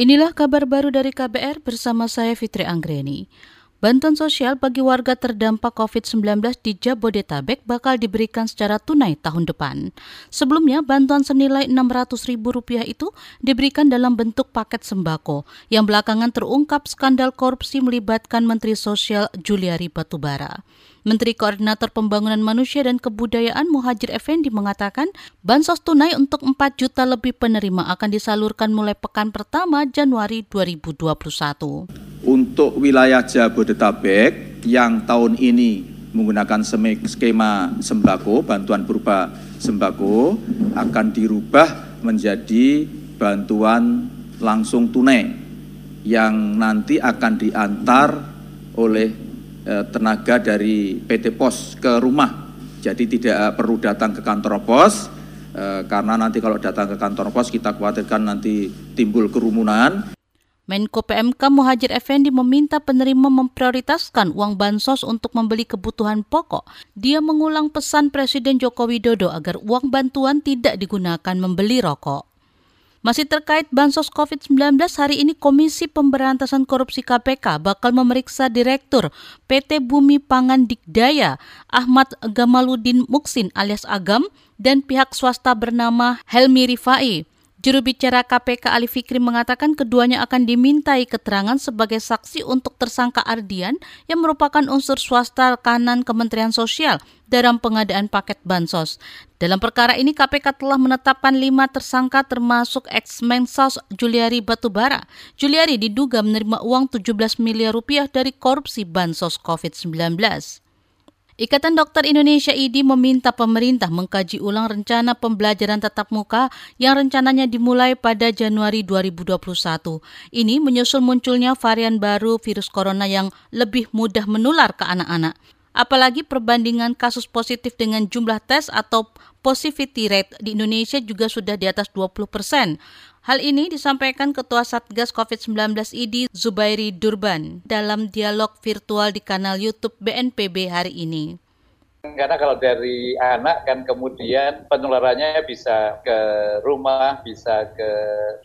Inilah kabar baru dari KBR bersama saya Fitri Anggreni. Bantuan sosial bagi warga terdampak COVID-19 di Jabodetabek bakal diberikan secara tunai tahun depan. Sebelumnya, bantuan senilai Rp600.000 itu diberikan dalam bentuk paket sembako yang belakangan terungkap skandal korupsi melibatkan Menteri Sosial Juliari Batubara. Menteri Koordinator Pembangunan Manusia dan Kebudayaan Muhajir Effendi mengatakan bansos tunai untuk 4 juta lebih penerima akan disalurkan mulai pekan pertama Januari 2021. Untuk wilayah Jabodetabek yang tahun ini menggunakan skema sembako, bantuan berupa sembako akan dirubah menjadi bantuan langsung tunai yang nanti akan diantar oleh Eh, tenaga dari PT Pos ke rumah. Jadi tidak eh, perlu datang ke kantor pos, eh, karena nanti kalau datang ke kantor pos kita khawatirkan nanti timbul kerumunan. Menko PMK Muhajir Effendi meminta penerima memprioritaskan uang bansos untuk membeli kebutuhan pokok. Dia mengulang pesan Presiden Joko Widodo agar uang bantuan tidak digunakan membeli rokok. Masih terkait bansos COVID-19, hari ini Komisi Pemberantasan Korupsi KPK bakal memeriksa Direktur PT Bumi Pangan Dikdaya Ahmad Gamaludin Muksin alias Agam dan pihak swasta bernama Helmi Rifai. Juru bicara KPK Ali Fikri mengatakan keduanya akan dimintai keterangan sebagai saksi untuk tersangka Ardian yang merupakan unsur swasta kanan Kementerian Sosial dalam pengadaan paket bansos. Dalam perkara ini KPK telah menetapkan lima tersangka termasuk ex-Mensos Juliari Batubara. Juliari diduga menerima uang 17 miliar rupiah dari korupsi bansos COVID-19. Ikatan Dokter Indonesia IDI meminta pemerintah mengkaji ulang rencana pembelajaran tatap muka yang rencananya dimulai pada Januari 2021. Ini menyusul munculnya varian baru virus corona yang lebih mudah menular ke anak-anak. Apalagi perbandingan kasus positif dengan jumlah tes atau positivity rate di Indonesia juga sudah di atas 20 persen. Hal ini disampaikan Ketua Satgas COVID-19 ID Zubairi Durban dalam dialog virtual di kanal YouTube BNPB hari ini. Karena kalau dari anak kan kemudian penularannya bisa ke rumah, bisa ke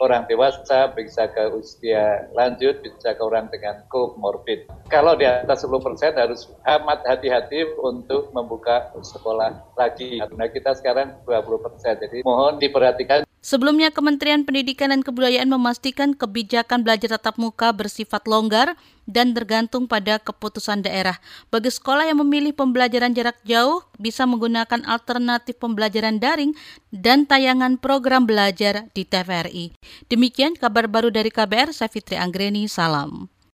orang dewasa, bisa ke usia lanjut, bisa ke orang dengan comorbid. Kalau di atas 10 persen harus amat hati-hati untuk membuka sekolah lagi. Nah kita sekarang 20 persen, jadi mohon diperhatikan Sebelumnya, Kementerian Pendidikan dan Kebudayaan memastikan kebijakan belajar tatap muka bersifat longgar dan tergantung pada keputusan daerah. Bagi sekolah yang memilih pembelajaran jarak jauh, bisa menggunakan alternatif pembelajaran daring dan tayangan program belajar di TVRI. Demikian kabar baru dari KBR, saya Fitri Anggreni, salam.